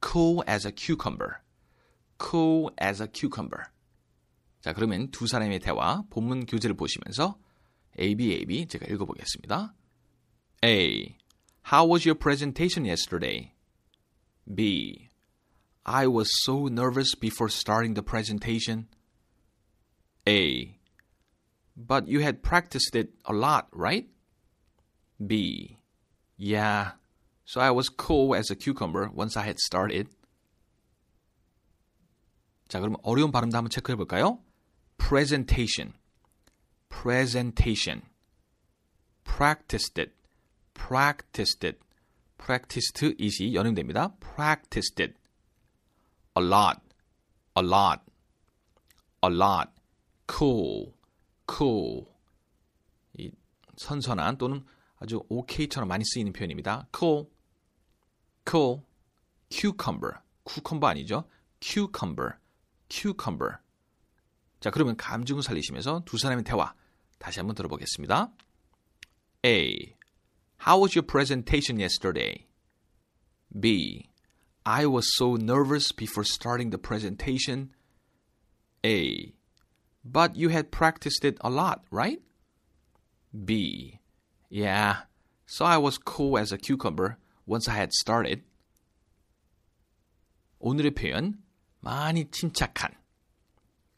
cool as a cucumber cool as a cucumber 자 그러면 두 사람의 대화 본문 교재를 보시면서 A, B, A, B 제가 읽어보겠습니다 A. How was your presentation yesterday? B. I was so nervous before starting the presentation. A. But you had practiced it a lot, right? B. Yeah. So I was cool as a cucumber once I had started. 자, 그럼 어려운 발음도 한번 체크해 볼까요? presentation. presentation. practiced it. practiced it. practiced it이 연음됩니다. practiced it. a lot. a lot. a lot. cool. cool. 이 선선한 또는 아주 OK처럼 많이 쓰이는 표현입니다. cool, cool, cucumber, cucumber 아니죠? cucumber, cucumber. 자, 그러면 감정을 살리시면서 두 사람의 대화 다시 한번 들어보겠습니다. A. How was your presentation yesterday? B. I was so nervous before starting the presentation. A. But you had practiced it a lot, right? B. Yeah, so I was cool as a cucumber once I had started. 오늘의 표현 많이 침착한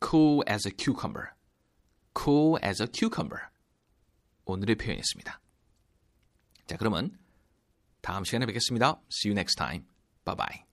cool as a cucumber. cool as a cucumber. 오늘의 표현이었습니다. 자, 그러면 다음 시간에 뵙겠습니다. See you next time. Bye bye.